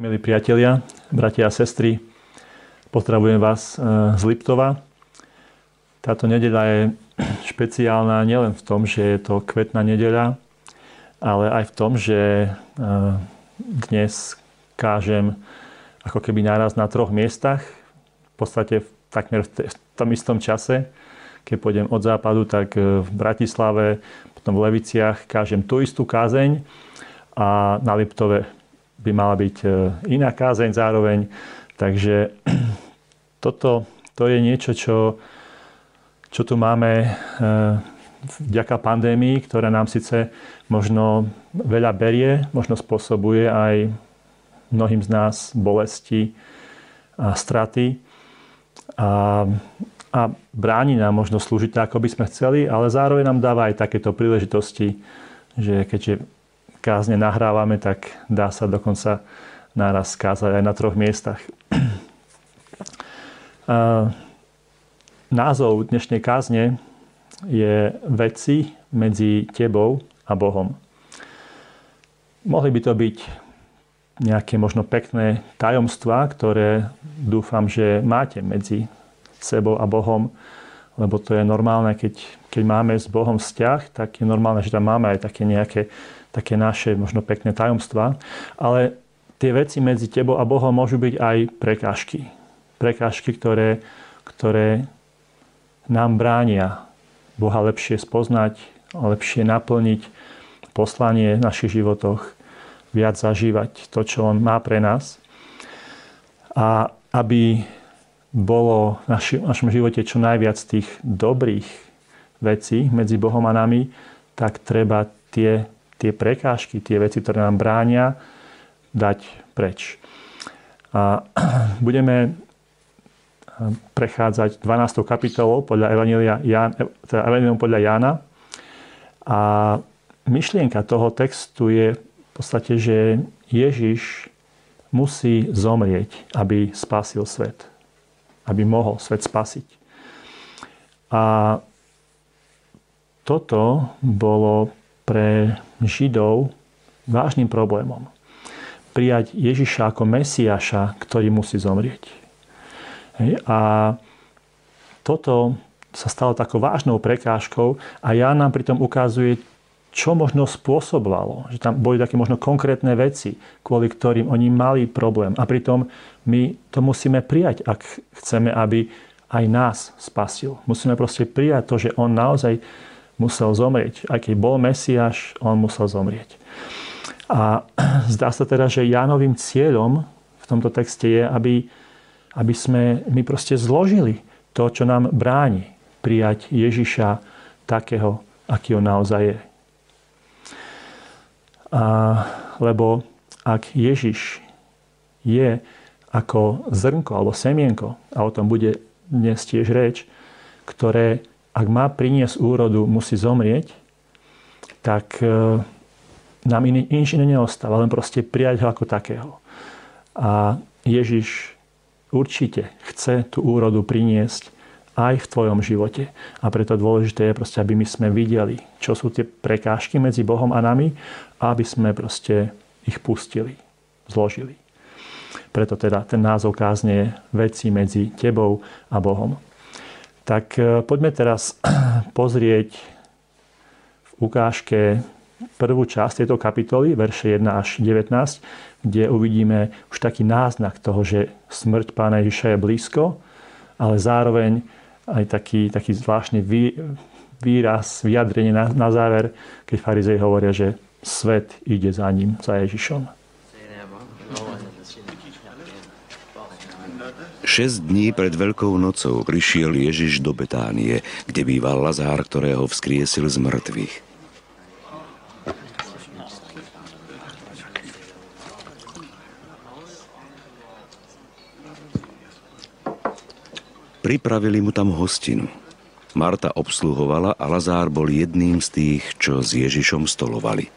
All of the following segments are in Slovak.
Milí priatelia, bratia a sestry, pozdravujem vás e, z Liptova. Táto nedeľa je špeciálna nielen v tom, že je to kvetná nedeľa, ale aj v tom, že e, dnes kážem ako keby náraz na troch miestach, v podstate takmer v tom istom čase. Keď pôjdem od západu, tak e, v Bratislave, potom v Leviciach kážem tú istú kázeň a na Liptove by mala byť e, iná kázeň zároveň. Takže toto to je niečo, čo, čo tu máme e, vďaka pandémii, ktorá nám síce možno veľa berie, možno spôsobuje aj mnohým z nás bolesti a straty a, a bráni nám možno slúžiť tak, ako by sme chceli, ale zároveň nám dáva aj takéto príležitosti, že keďže kázne nahrávame, tak dá sa dokonca náraz kázať aj na troch miestach. Názov dnešnej kázne je Veci medzi tebou a Bohom. Mohli by to byť nejaké možno pekné tajomstvá, ktoré dúfam, že máte medzi sebou a Bohom, lebo to je normálne, keď, keď máme s Bohom vzťah, tak je normálne, že tam máme aj také nejaké také naše možno pekné tajomstvá, ale tie veci medzi tebou a Bohom môžu byť aj prekážky. Prekážky, ktoré, ktoré nám bránia Boha lepšie spoznať, lepšie naplniť poslanie v našich životoch, viac zažívať to, čo On má pre nás. A aby bolo v našom živote čo najviac tých dobrých vecí medzi Bohom a nami, tak treba tie tie prekážky, tie veci, ktoré nám bránia, dať preč. A budeme prechádzať 12. kapitolou podľa Evangelia Jan, teda Evangelium podľa Jána. A myšlienka toho textu je v podstate, že Ježiš musí zomrieť, aby spasil svet. Aby mohol svet spasiť. A toto bolo pre Židov vážnym problémom. Prijať Ježiša ako Mesiaša, ktorý musí zomrieť. A toto sa stalo takou vážnou prekážkou a ja nám pritom ukazuje, čo možno spôsobovalo. Že tam boli také možno konkrétne veci, kvôli ktorým oni mali problém. A pritom my to musíme prijať, ak chceme, aby aj nás spasil. Musíme proste prijať to, že on naozaj musel zomrieť. Aj keď bol Mesiáš, on musel zomrieť. A zdá sa teda, že Jánovým cieľom v tomto texte je, aby, aby sme my proste zložili to, čo nám bráni prijať Ježiša takého, aký on naozaj je. A, lebo ak Ježiš je ako zrnko alebo semienko, a o tom bude dnes tiež reč, ktoré ak má priniesť úrodu, musí zomrieť, tak e, nám iný, nič iné neostáva, len proste prijať ho ako takého. A Ježiš určite chce tú úrodu priniesť aj v tvojom živote. A preto dôležité je proste, aby my sme videli, čo sú tie prekážky medzi Bohom a nami aby sme proste ich pustili, zložili. Preto teda ten názov kázne je veci medzi tebou a Bohom. Tak e, poďme teraz pozrieť v ukážke prvú časť tejto kapitoly, verše 1 až 19, kde uvidíme už taký náznak toho, že smrť pána Ježiša je blízko, ale zároveň aj taký, taký zvláštny výraz, vyjadrenie na, na záver, keď farizei hovoria, že svet ide za ním, za Ježišom. Šesť dní pred Veľkou nocou prišiel Ježiš do Betánie, kde býval Lazár, ktorého vzkriesil z mŕtvych. Pripravili mu tam hostinu. Marta obsluhovala a Lazár bol jedným z tých, čo s Ježišom stolovali.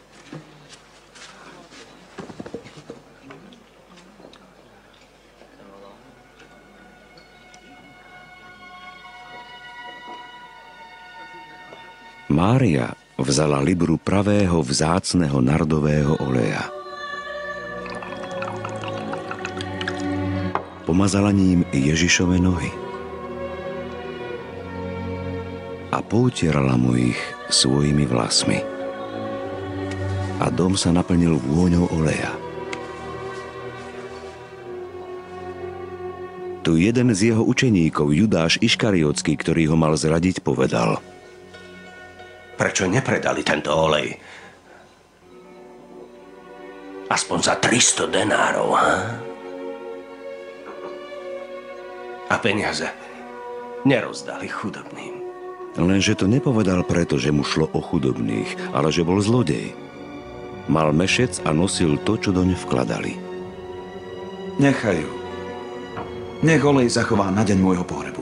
Mária vzala libru pravého vzácného nardového oleja. pomazala ním Ježišove nohy a poutierala mu ich svojimi vlasmi. A dom sa naplnil vôňou oleja. Tu jeden z jeho učeníkov, Judáš Iškariocký, ktorý ho mal zradiť, povedal Prečo nepredali tento olej? Aspoň za 300 denárov, ha? A peniaze nerozdali chudobným. Lenže to nepovedal preto, že mu šlo o chudobných, ale že bol zlodej. Mal mešec a nosil to, čo doň vkladali. Nechajú. Nech olej zachová na deň môjho pohrebu.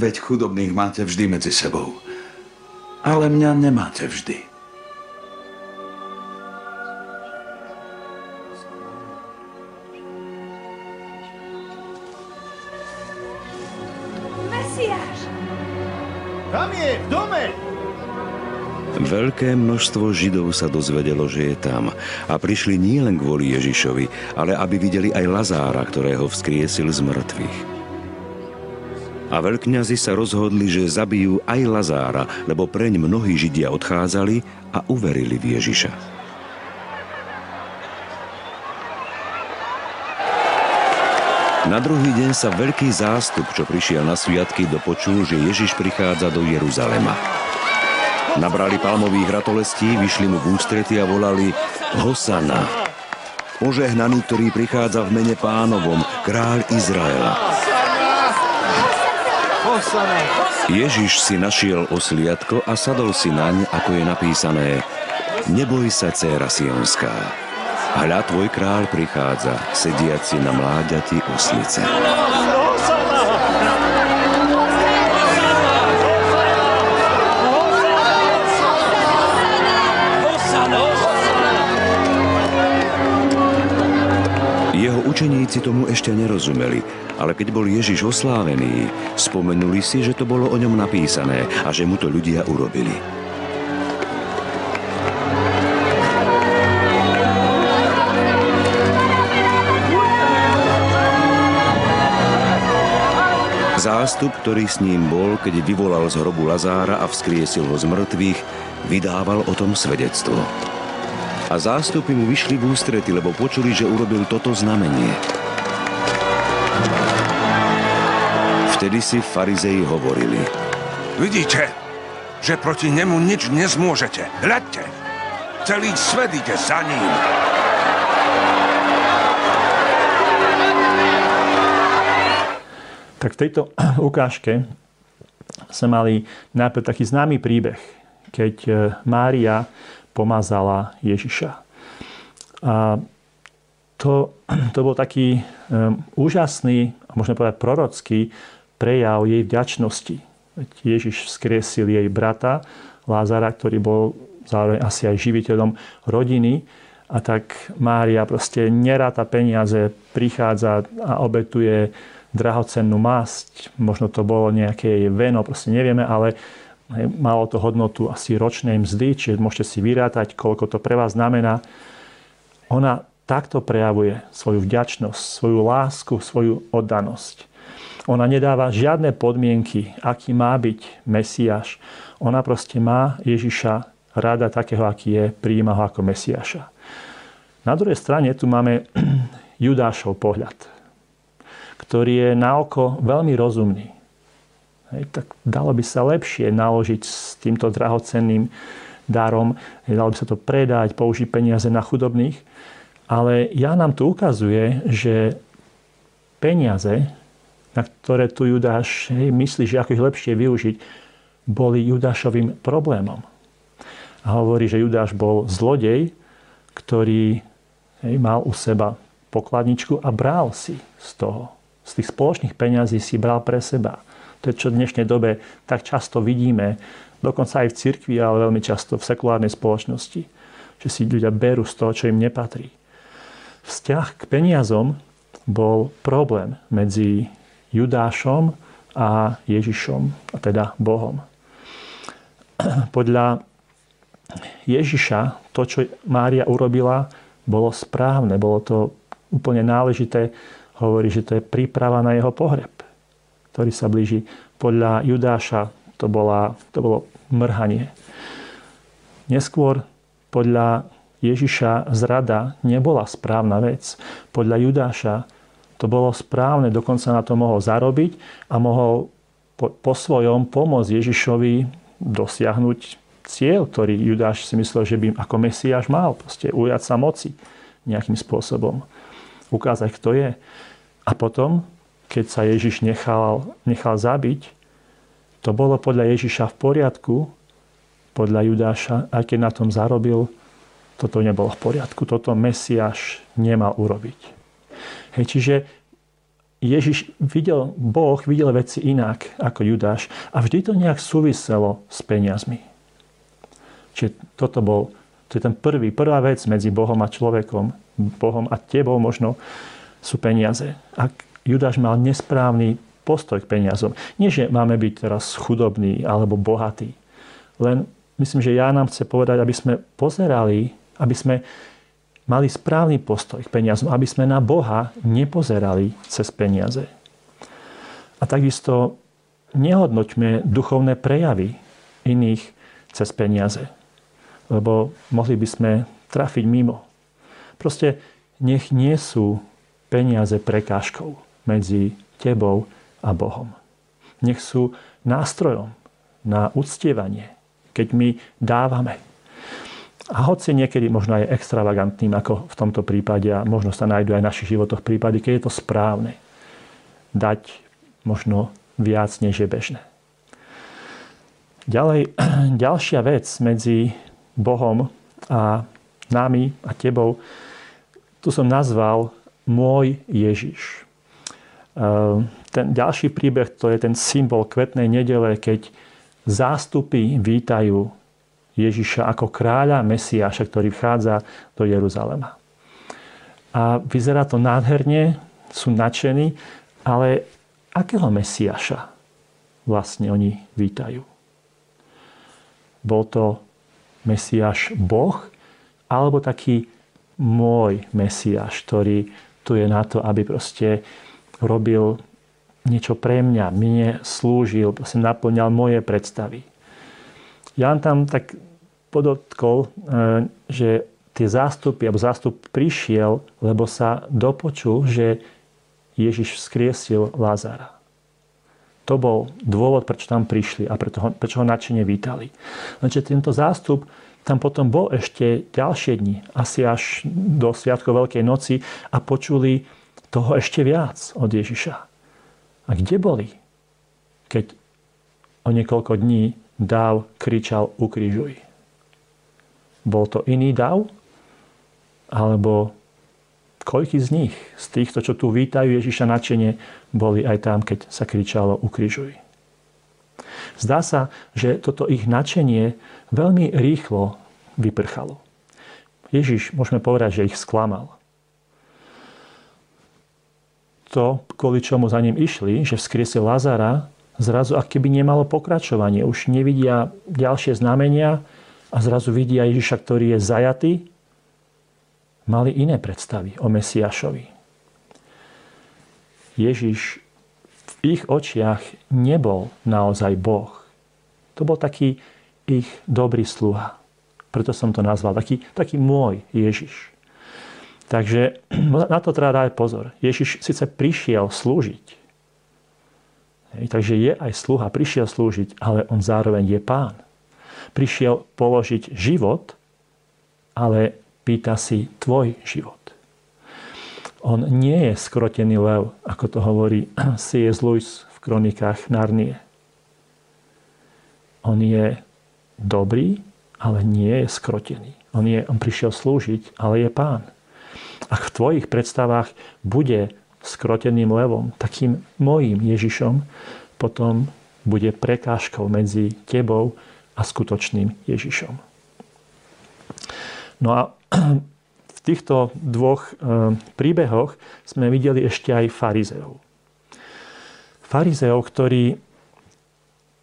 Veď chudobných máte vždy medzi sebou. Ale mňa nemáte vždy. Mesiáš! Tam je, v dome! Veľké množstvo Židov sa dozvedelo, že je tam a prišli nielen kvôli Ježišovi, ale aby videli aj Lazára, ktorého vzkriesil z mŕtvych. A veľkňazi sa rozhodli, že zabijú aj Lazára, lebo preň mnohí Židia odchádzali a uverili v Ježiša. Na druhý deň sa veľký zástup, čo prišiel na sviatky, dopočul, že Ježiš prichádza do Jeruzalema. Nabrali palmových ratolestí, vyšli mu v ústrety a volali Hosana. Požehnaný, ktorý prichádza v mene pánovom, kráľ Izraela. Ježiš si našiel osliadko a sadol si naň, ako je napísané Neboj sa, dcéra Sionská. Hľa tvoj kráľ prichádza, sediaci na mláďati oslice. Učeníci tomu ešte nerozumeli, ale keď bol Ježiš oslávený, spomenuli si, že to bolo o ňom napísané a že mu to ľudia urobili. Zástup, ktorý s ním bol, keď vyvolal z hrobu Lazára a vzkriesil ho z mŕtvych, vydával o tom svedectvo a zástupy mu vyšli v ústrety, lebo počuli, že urobil toto znamenie. Vtedy si farizeji hovorili. Vidíte, že proti nemu nič nezmôžete. Hľadte, celý svet ide za ním. Tak v tejto ukážke sme mali najprv taký známy príbeh, keď e, Mária pomazala Ježiša. A to, to bol taký um, úžasný, a možno povedať prorocký prejav jej vďačnosti. Ježiš vzkriesil jej brata Lázara, ktorý bol zároveň asi aj živiteľom rodiny. A tak Mária proste neráta peniaze, prichádza a obetuje drahocennú masť. Možno to bolo nejaké veno, proste nevieme, ale Malo to hodnotu asi ročnej mzdy, čiže môžete si vyrátať, koľko to pre vás znamená. Ona takto prejavuje svoju vďačnosť, svoju lásku, svoju oddanosť. Ona nedáva žiadne podmienky, aký má byť Mesiáš. Ona proste má Ježiša rada takého, aký je, prijíma ho ako Mesiáša. Na druhej strane tu máme Judášov pohľad, ktorý je na oko veľmi rozumný. Hej, tak dalo by sa lepšie naložiť s týmto drahocenným darom, dalo by sa to predať, použiť peniaze na chudobných. Ale ja nám tu ukazuje, že peniaze, na ktoré tu Judáš myslí, že ako ich lepšie využiť, boli Judášovým problémom. A hovorí, že Judáš bol zlodej, ktorý hej, mal u seba pokladničku a bral si z toho. Z tých spoločných peňazí si bral pre seba. To je, čo v dnešnej dobe tak často vidíme, dokonca aj v cirkvi, ale veľmi často v sekulárnej spoločnosti, že si ľudia berú z toho, čo im nepatrí. Vzťah k peniazom bol problém medzi Judášom a Ježišom, a teda Bohom. Podľa Ježiša to, čo Mária urobila, bolo správne, bolo to úplne náležité. Hovorí, že to je príprava na jeho pohreb, ktorý sa blíži. Podľa Judáša to, bola, to bolo mrhanie. Neskôr podľa Ježiša zrada nebola správna vec. Podľa Judáša to bolo správne, dokonca na to mohol zarobiť a mohol po, po svojom pomôcť Ježišovi dosiahnuť cieľ, ktorý Judáš si myslel, že by ako Mesiáš mal. Proste ujať sa moci nejakým spôsobom. Ukázať, kto je. A potom, keď sa Ježiš nechal, nechal zabiť, to bolo podľa Ježiša v poriadku, podľa Judáša, aj keď na tom zarobil, toto nebolo v poriadku. Toto Mesiáš nemal urobiť. Hej, čiže Ježiš videl, Boh videl veci inak ako Judáš a vždy to nejak súviselo s peniazmi. Čiže toto bol, to je ten prvý, prvá vec medzi Bohom a človekom, Bohom a tebou možno sú peniaze. Ak Judáš mal nesprávny postoj k peniazom. Nie, že máme byť teraz chudobní alebo bohatí. Len myslím, že ja nám chce povedať, aby sme pozerali, aby sme mali správny postoj k peniazom, aby sme na Boha nepozerali cez peniaze. A takisto nehodnoťme duchovné prejavy iných cez peniaze, lebo mohli by sme trafiť mimo. Proste nech nie sú peniaze prekážkou medzi tebou a Bohom. Nech sú nástrojom na uctievanie, keď my dávame a hoci niekedy možno aj extravagantným, ako v tomto prípade, a možno sa nájdú aj v našich životoch prípady, keď je to správne, dať možno viac, než je bežné. Ďalej, ďalšia vec medzi Bohom a nami a tebou, tu som nazval môj Ježiš. Ehm, ten ďalší príbeh, to je ten symbol kvetnej nedele, keď zástupy vítajú Ježiša ako kráľa Mesiáša, ktorý vchádza do Jeruzalema. A vyzerá to nádherne, sú nadšení, ale akého Mesiáša vlastne oni vítajú? Bol to Mesiáš Boh, alebo taký môj Mesiáš, ktorý tu je na to, aby proste robil niečo pre mňa, mne slúžil, proste naplňal moje predstavy. Jan tam tak podotkol, e, že tie zástupy, alebo zástup prišiel, lebo sa dopočul, že Ježiš vzkriesil Lázara. To bol dôvod, prečo tam prišli a prečo ho, prečo ho nadšene vítali. Lenže tento zástup tam potom bol ešte ďalšie dni, asi až do Sviatku Veľkej noci a počuli toho ešte viac od Ježiša. A kde boli, keď o niekoľko dní dáv kričal ukrižuj? Bol to iný dav? Alebo koľký z nich, z týchto, čo tu vítajú Ježiša načene, boli aj tam, keď sa kričalo ukrižuj? Zdá sa, že toto ich načenie veľmi rýchlo vyprchalo. Ježiš, môžeme povedať, že ich sklamal. To, kvôli čomu za ním išli, že vzkriesil Lazara, zrazu ak keby nemalo pokračovanie. Už nevidia ďalšie znamenia, a zrazu vidia Ježiša, ktorý je zajatý, mali iné predstavy o Mesiašovi. Ježiš v ich očiach nebol naozaj Boh. To bol taký ich dobrý sluha. Preto som to nazval taký, taký môj Ježiš. Takže na to treba dať pozor. Ježiš síce prišiel slúžiť. Hej, takže je aj sluha, prišiel slúžiť, ale on zároveň je pán prišiel položiť život, ale pýta si tvoj život. On nie je skrotený lev, ako to hovorí C.S. Lewis v kronikách Narnie. On je dobrý, ale nie je skrotený. On, je, on prišiel slúžiť, ale je pán. Ak v tvojich predstavách bude skroteným levom, takým mojím Ježišom, potom bude prekážkou medzi tebou a skutočným Ježišom. No a v týchto dvoch e, príbehoch sme videli ešte aj farizeov. Farizeov, ktorí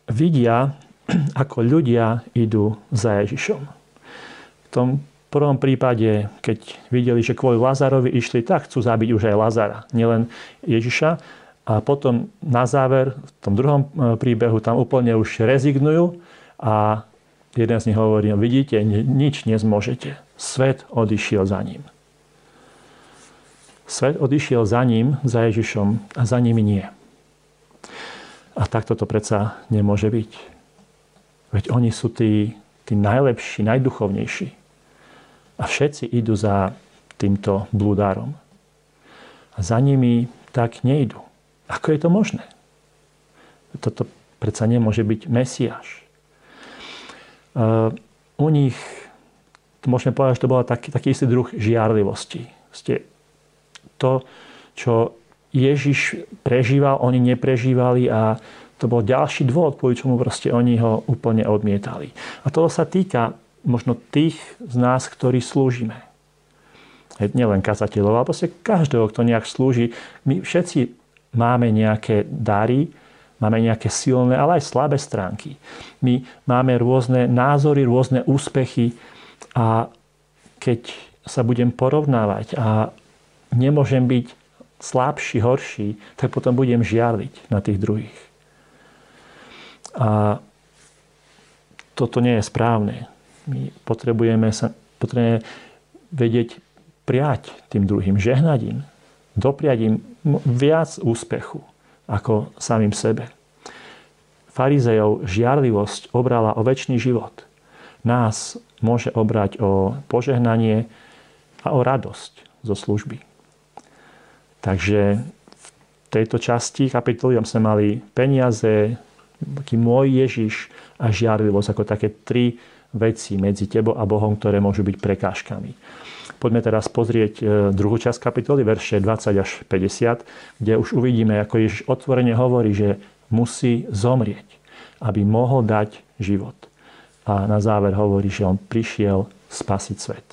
vidia, ako ľudia idú za Ježišom. V tom prvom prípade, keď videli, že kvôli Lazarovi išli, tak chcú zabiť už aj Lazara, nielen Ježiša. A potom na záver, v tom druhom e, príbehu, tam úplne už rezignujú a jeden z nich hovorí, no vidíte, nič nezmôžete. Svet odišiel za ním. Svet odišiel za ním, za Ježišom a za nimi nie. A takto to predsa nemôže byť. Veď oni sú tí, tí najlepší, najduchovnejší. A všetci idú za týmto blúdárom. A za nimi tak nejdu. Ako je to možné? Toto predsa nemôže byť Mesiáš. U nich, môžeme povedať, že to bola taký, taký istý druh žiarlivosti. To, čo Ježiš prežíval, oni neprežívali a to bol ďalší dôvod, kvôli čomu proste oni ho úplne odmietali. A to sa týka možno tých z nás, ktorí slúžime. Nielen kazateľov, ale proste každého, kto nejak slúži. My všetci máme nejaké dary, máme nejaké silné, ale aj slabé stránky. My máme rôzne názory, rôzne úspechy a keď sa budem porovnávať a nemôžem byť slabší, horší, tak potom budem žiarliť na tých druhých. A toto nie je správne. My potrebujeme, sa, potrebujeme vedieť prijať tým druhým, žehnať im, dopriať im viac úspechu ako samým sebe. Farizejov žiarlivosť obrala o väčší život. Nás môže obrať o požehnanie a o radosť zo služby. Takže v tejto časti kapitoly sme mali peniaze, taký môj Ježiš a žiarlivosť ako také tri veci medzi tebou a Bohom, ktoré môžu byť prekážkami. Poďme teraz pozrieť e, druhú časť kapitoly, verše 20 až 50, kde už uvidíme, ako Ježiš otvorene hovorí, že musí zomrieť, aby mohol dať život. A na záver hovorí, že on prišiel spasiť svet.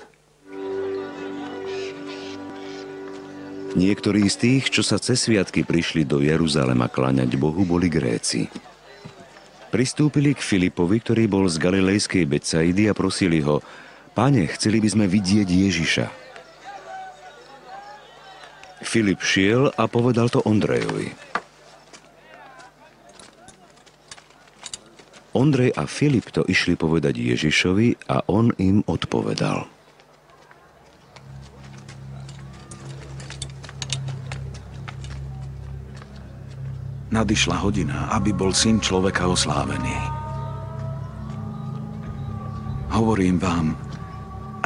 Niektorí z tých, čo sa cez sviatky prišli do Jeruzalema kláňať Bohu, boli Gréci. Pristúpili k Filipovi, ktorý bol z galilejskej Becaidy a prosili ho, Pane, chceli by sme vidieť Ježiša. Filip šiel a povedal to Ondrejovi. Ondrej a Filip to išli povedať Ježišovi a on im odpovedal. Nadišla hodina, aby bol syn človeka oslávený. Hovorím vám,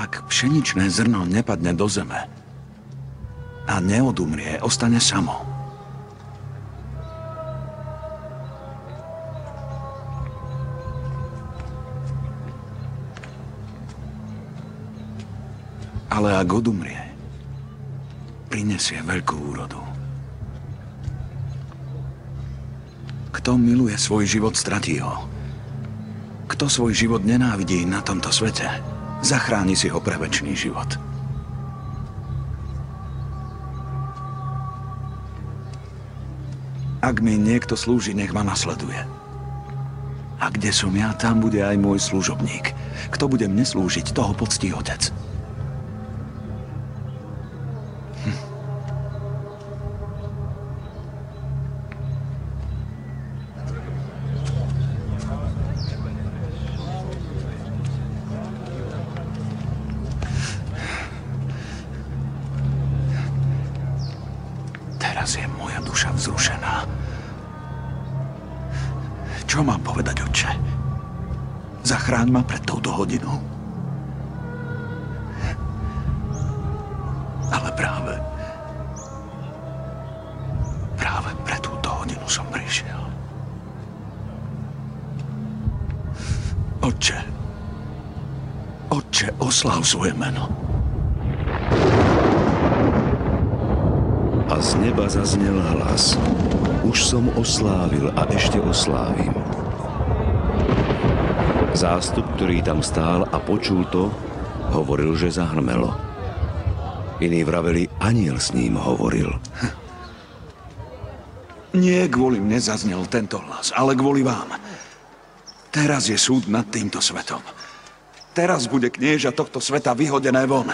ak pšeničné zrno nepadne do zeme a neodumrie, ostane samo. Ale ak odumrie, prinesie veľkú úrodu. Kto miluje svoj život, stratí ho. Kto svoj život nenávidí na tomto svete, Zachráni si ho pre väčší život. Ak mi niekto slúži, nech ma nasleduje. A kde som ja, tam bude aj môj služobník. Kto bude mne slúžiť, toho poctí otec. Oslávim. Zástup, ktorý tam stál a počul to, hovoril, že zahrmelo. Iní vraveli, aniel s ním hovoril. Nie kvôli mne zaznel tento hlas, ale kvôli vám. Teraz je súd nad týmto svetom. teraz bude knieža tohto sveta vyhodené von.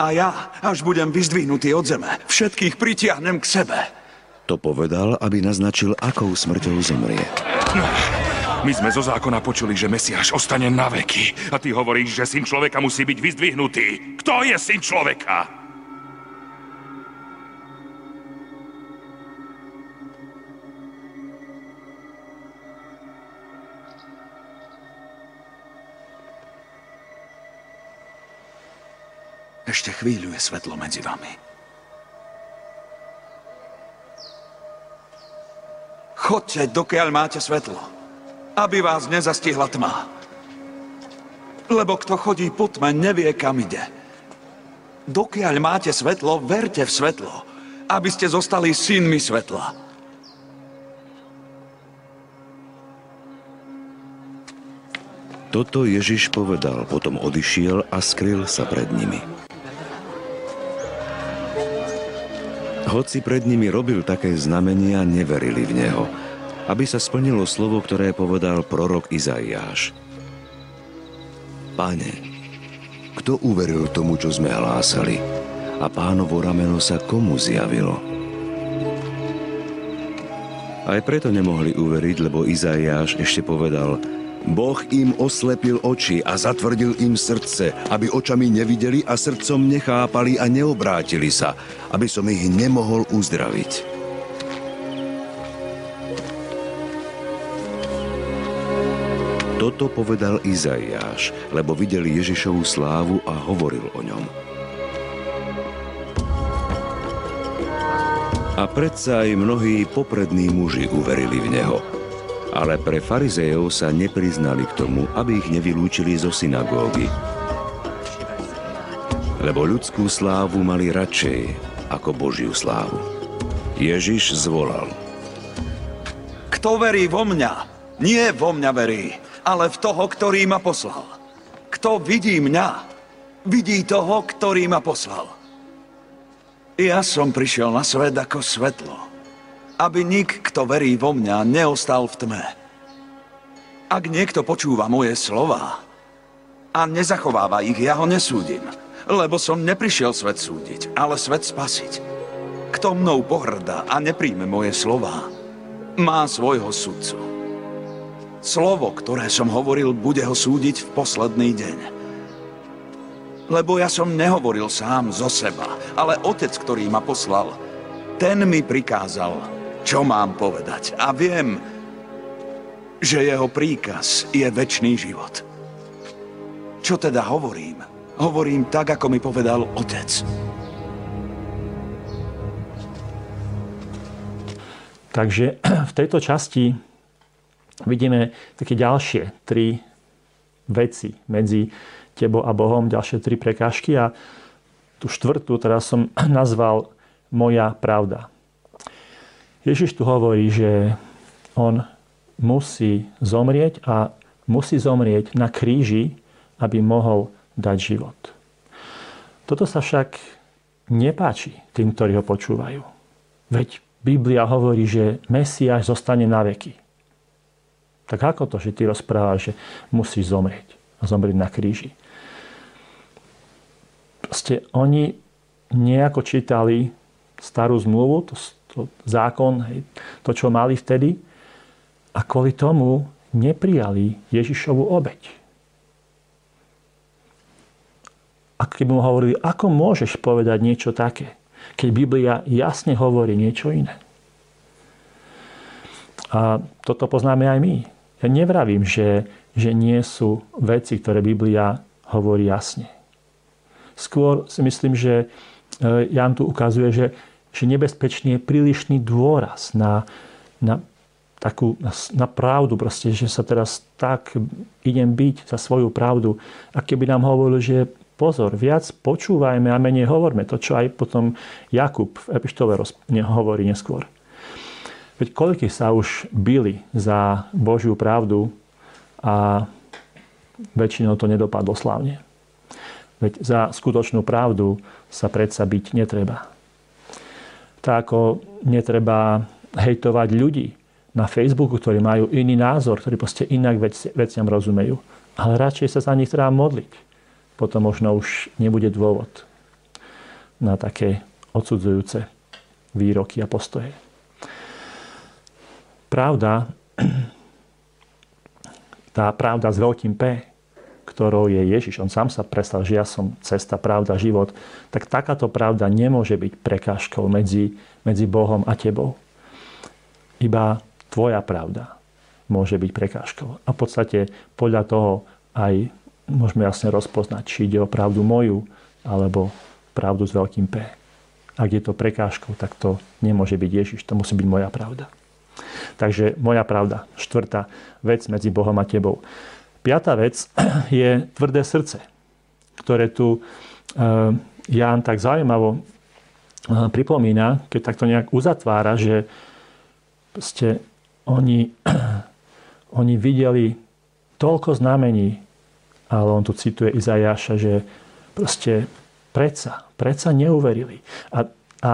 A ja, až budem vyzdvihnutý od zeme, všetkých pritiahnem k sebe. To povedal, aby naznačil, akou smrťou zomrie. My sme zo zákona počuli, že Mesiáš ostane na veky. A ty hovoríš, že syn človeka musí byť vyzdvihnutý. Kto je syn človeka? Ešte chvíľu je svetlo medzi vami. Chodte, dokiaľ máte svetlo, aby vás nezastihla tma. Lebo kto chodí po tme, nevie, kam ide. Dokiaľ máte svetlo, verte v svetlo, aby ste zostali synmi svetla. Toto Ježiš povedal, potom odišiel a skryl sa pred nimi. Hoci pred nimi robil také znamenia, neverili v Neho, aby sa splnilo slovo, ktoré povedal prorok Izaiáš. Pane, kto uveril tomu, čo sme hlásali? A pánovo rameno sa komu zjavilo? Aj preto nemohli uveriť, lebo Izaiáš ešte povedal – Boh im oslepil oči a zatvrdil im srdce, aby očami nevideli a srdcom nechápali a neobrátili sa, aby som ich nemohol uzdraviť. Toto povedal Izaiáš, lebo videl Ježišovu slávu a hovoril o ňom. A predsa aj mnohí poprední muži uverili v Neho – ale pre farizejov sa nepriznali k tomu, aby ich nevylúčili zo synagógy. Lebo ľudskú slávu mali radšej ako Božiu slávu. Ježiš zvolal. Kto verí vo mňa, nie vo mňa verí, ale v toho, ktorý ma poslal. Kto vidí mňa, vidí toho, ktorý ma poslal. Ja som prišiel na svet ako svetlo, aby nik, kto verí vo mňa, neostal v tme. Ak niekto počúva moje slova a nezachováva ich, ja ho nesúdim, lebo som neprišiel svet súdiť, ale svet spasiť. Kto mnou pohrdá a nepríjme moje slova, má svojho sudcu. Slovo, ktoré som hovoril, bude ho súdiť v posledný deň. Lebo ja som nehovoril sám zo seba, ale otec, ktorý ma poslal, ten mi prikázal, čo mám povedať. A viem, že jeho príkaz je väčší život. Čo teda hovorím? Hovorím tak, ako mi povedal otec. Takže v tejto časti vidíme také ďalšie tri veci medzi tebou a Bohom, ďalšie tri prekážky a tú štvrtú teraz som nazval moja pravda. Ježiš tu hovorí, že on musí zomrieť a musí zomrieť na kríži, aby mohol dať život. Toto sa však nepáči tým, ktorí ho počúvajú. Veď Biblia hovorí, že Mesiáš zostane na veky. Tak ako to, že ty rozprávaš, že musí zomrieť a zomrieť na kríži? Proste oni nejako čítali starú zmluvu, to, to zákon, hej, to, čo mali vtedy. A kvôli tomu neprijali Ježišovu obeď. A keby mu hovorili, ako môžeš povedať niečo také, keď Biblia jasne hovorí niečo iné. A toto poznáme aj my. Ja nevravím, že, že nie sú veci, ktoré Biblia hovorí jasne. Skôr si myslím, že e, Jan tu ukazuje, že že nebezpečný je prílišný dôraz na, na takú, na, na pravdu, proste, že sa teraz tak idem byť za svoju pravdu. A keby nám hovoril, že pozor, viac počúvajme a menej hovorme. To, čo aj potom Jakub v epištole hovorí neskôr. Veď koľky sa už byli za Božiu pravdu a väčšinou to nedopadlo slávne. Veď za skutočnú pravdu sa predsa byť netreba tak ako netreba hejtovať ľudí na Facebooku, ktorí majú iný názor, ktorí proste inak vec, veciam rozumejú. ale radšej sa za nich treba modliť. Potom možno už nebude dôvod na také odsudzujúce výroky a postoje. Pravda, tá pravda s veľkým P, ktorou je Ježiš, on sám sa prestal, že ja som cesta, pravda, život, tak takáto pravda nemôže byť prekážkou medzi, medzi Bohom a tebou. Iba tvoja pravda môže byť prekážkou. A v podstate podľa toho aj môžeme jasne rozpoznať, či ide o pravdu moju, alebo pravdu s veľkým P. Ak je to prekážkou, tak to nemôže byť Ježiš, to musí byť moja pravda. Takže moja pravda, štvrtá vec medzi Bohom a tebou. Piatá vec je tvrdé srdce, ktoré tu eh, Ján tak zaujímavo eh, pripomína, keď takto nejak uzatvára, že ste oni Oni videli toľko znamení, ale on tu cituje Izajaša, že proste predsa, predsa neuverili. A, a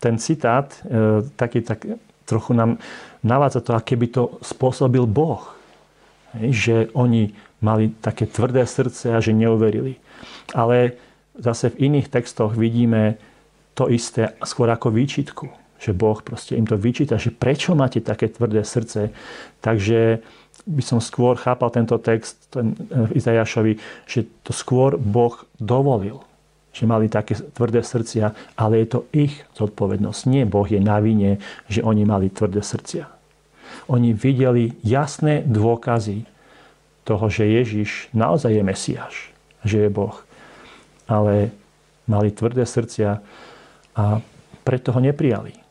ten citát e, taký tak trochu nám navádza to, aké by to spôsobil Boh. Že oni mali také tvrdé srdce a že neuverili. Ale zase v iných textoch vidíme to isté skôr ako výčitku že Boh proste im to vyčíta, že prečo máte také tvrdé srdce. Takže by som skôr chápal tento text ten, v eh, Izajašovi, že to skôr Boh dovolil, že mali také tvrdé srdcia, ale je to ich zodpovednosť. Nie Boh je na vine, že oni mali tvrdé srdcia. Oni videli jasné dôkazy toho, že Ježiš naozaj je Mesiáš, že je Boh. Ale mali tvrdé srdcia a preto ho neprijali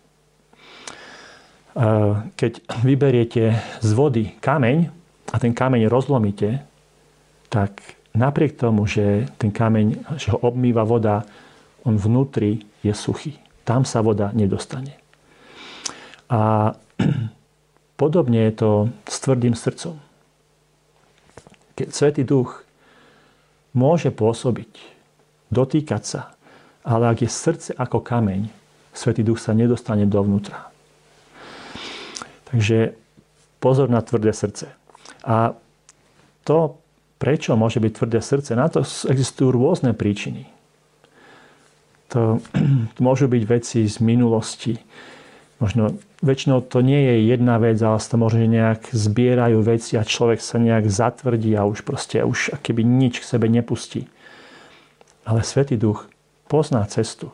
keď vyberiete z vody kameň a ten kameň rozlomíte, tak napriek tomu, že ten kameň, že ho obmýva voda, on vnútri je suchý. Tam sa voda nedostane. A podobne je to s tvrdým srdcom. Keď Svetý Duch môže pôsobiť, dotýkať sa, ale ak je srdce ako kameň, Svetý Duch sa nedostane dovnútra. Takže pozor na tvrdé srdce. A to, prečo môže byť tvrdé srdce, na to existujú rôzne príčiny. To, to môžu byť veci z minulosti. Možno väčšinou to nie je jedna vec, ale sa možno nejak zbierajú veci a človek sa nejak zatvrdí a už proste už keby nič k sebe nepustí. Ale Svetý Duch pozná cestu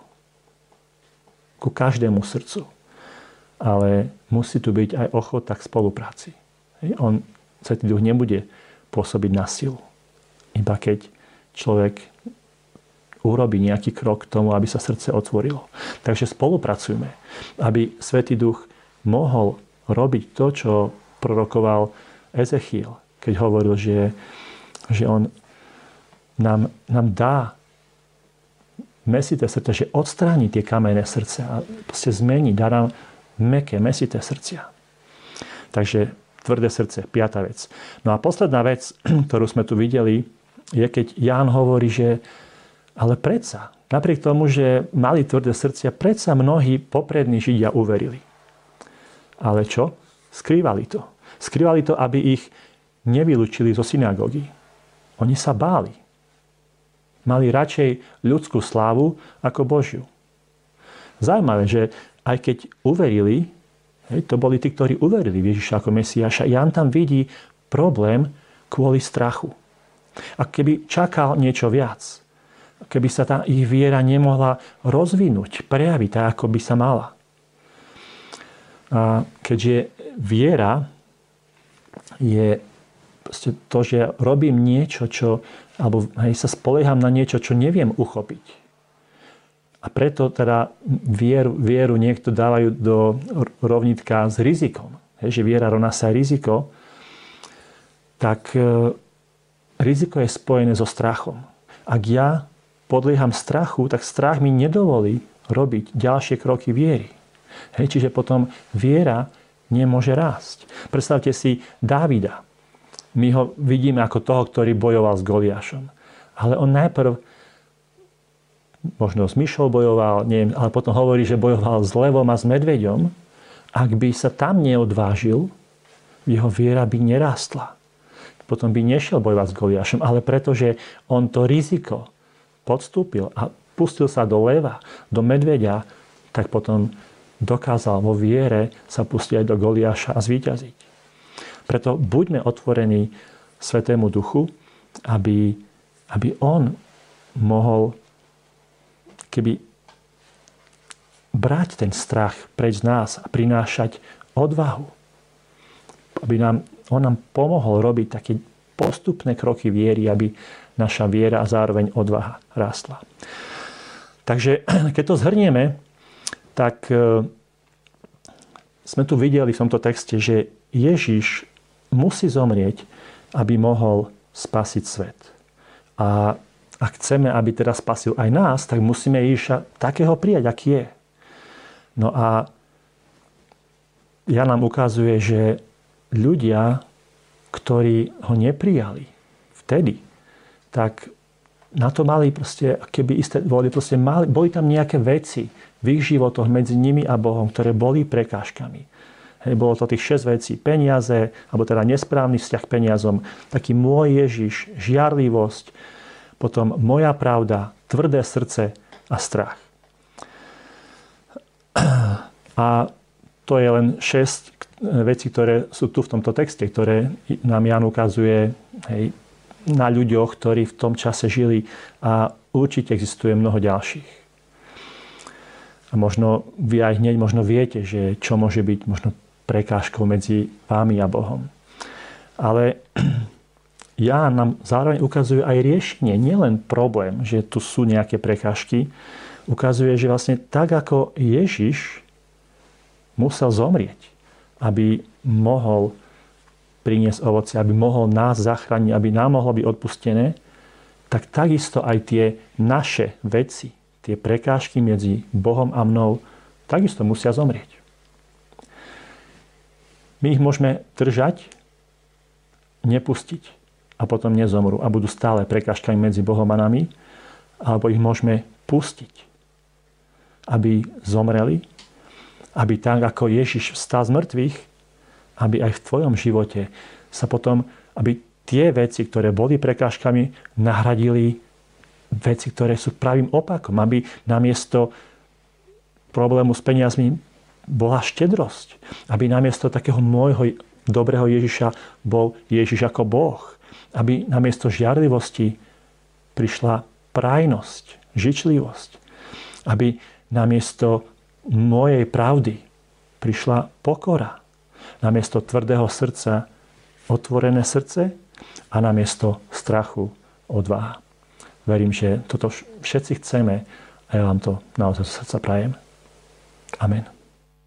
ku každému srdcu ale musí tu byť aj ochota k spolupráci. On, Svetý Duch nebude pôsobiť na silu. Iba keď človek urobí nejaký krok k tomu, aby sa srdce otvorilo. Takže spolupracujme, aby Svetý Duch mohol robiť to, čo prorokoval Ezechiel, keď hovoril, že, že on nám, nám dá mesité srdce, že odstráni tie kamenné srdce a proste zmení, dá nám meké, mesité srdcia. Takže tvrdé srdce, piata vec. No a posledná vec, ktorú sme tu videli, je keď Ján hovorí, že ale predsa, napriek tomu, že mali tvrdé srdcia, predsa mnohí poprední Židia uverili. Ale čo? Skrývali to. Skrývali to, aby ich nevylúčili zo synagógy. Oni sa báli. Mali radšej ľudskú slávu ako Božiu. Zaujímavé, že aj keď uverili, hej, to boli tí, ktorí uverili v Ježiša ako Mesiáša, Jan tam vidí problém kvôli strachu. A keby čakal niečo viac, keby sa tá ich viera nemohla rozvinúť, prejaviť tak, ako by sa mala. Keďže viera je to, že robím niečo, čo, alebo hej, sa spolieham na niečo, čo neviem uchopiť a preto teda vieru, vieru niekto dávajú do rovnitka s rizikom. Hej, že viera rovná sa riziko. Tak e, riziko je spojené so strachom. Ak ja podlieham strachu, tak strach mi nedovolí robiť ďalšie kroky viery. Hej, čiže potom viera nemôže rásť. Predstavte si Dávida. My ho vidíme ako toho, ktorý bojoval s Goliášom. Ale on najprv možno s myšou bojoval, neviem, ale potom hovorí, že bojoval s levom a s medveďom. Ak by sa tam neodvážil, jeho viera by nerástla. potom by nešiel bojovať s Goliášom, ale pretože on to riziko podstúpil a pustil sa do leva, do medveďa, tak potom dokázal vo viere sa pustiť aj do Goliáša a zvíťaziť. Preto buďme otvorení Svetému Duchu, aby, aby On mohol keby brať ten strach preč z nás a prinášať odvahu. Aby nám, on nám pomohol robiť také postupné kroky viery, aby naša viera a zároveň odvaha rástla. Takže keď to zhrnieme, tak e, sme tu videli v tomto texte, že Ježiš musí zomrieť, aby mohol spasiť svet. A ak chceme, aby teda spasil aj nás, tak musíme Ježiša takého prijať, aký je. No a ja nám ukazuje, že ľudia, ktorí ho neprijali vtedy, tak na to mali proste, keby isté boli, proste mali, boli tam nejaké veci v ich životoch medzi nimi a Bohom, ktoré boli prekážkami. Hej, bolo to tých 6 vecí. Peniaze, alebo teda nesprávny vzťah k peniazom, taký môj Ježiš, žiarlivosť, potom moja pravda, tvrdé srdce a strach. A to je len 6 vecí, ktoré sú tu v tomto texte, ktoré nám Jan ukazuje hej, na ľuďoch, ktorí v tom čase žili a určite existuje mnoho ďalších. A možno vy aj hneď možno viete, že čo môže byť možno prekážkou medzi vámi a Bohom. Ale ja nám zároveň ukazuje aj riešenie, nielen problém, že tu sú nejaké prekážky, ukazuje, že vlastne tak ako Ježiš musel zomrieť, aby mohol priniesť ovoce, aby mohol nás zachrániť, aby nám mohlo byť odpustené, tak takisto aj tie naše veci, tie prekážky medzi Bohom a mnou, takisto musia zomrieť. My ich môžeme držať, nepustiť a potom nezomru a budú stále prekážkami medzi Bohom a nami, alebo ich môžeme pustiť, aby zomreli, aby tak, ako Ježiš vstal z mŕtvych, aby aj v tvojom živote sa potom, aby tie veci, ktoré boli prekážkami, nahradili veci, ktoré sú pravým opakom. Aby namiesto problému s peniazmi bola štedrosť. Aby namiesto takého môjho dobrého Ježiša bol Ježiš ako Boh. Aby namiesto žiarlivosti prišla prajnosť, žičlivosť. Aby namiesto mojej pravdy prišla pokora. Namiesto tvrdého srdca otvorené srdce a namiesto strachu odvaha. Verím, že toto všetci chceme a ja vám to naozaj z srdca prajem. Amen.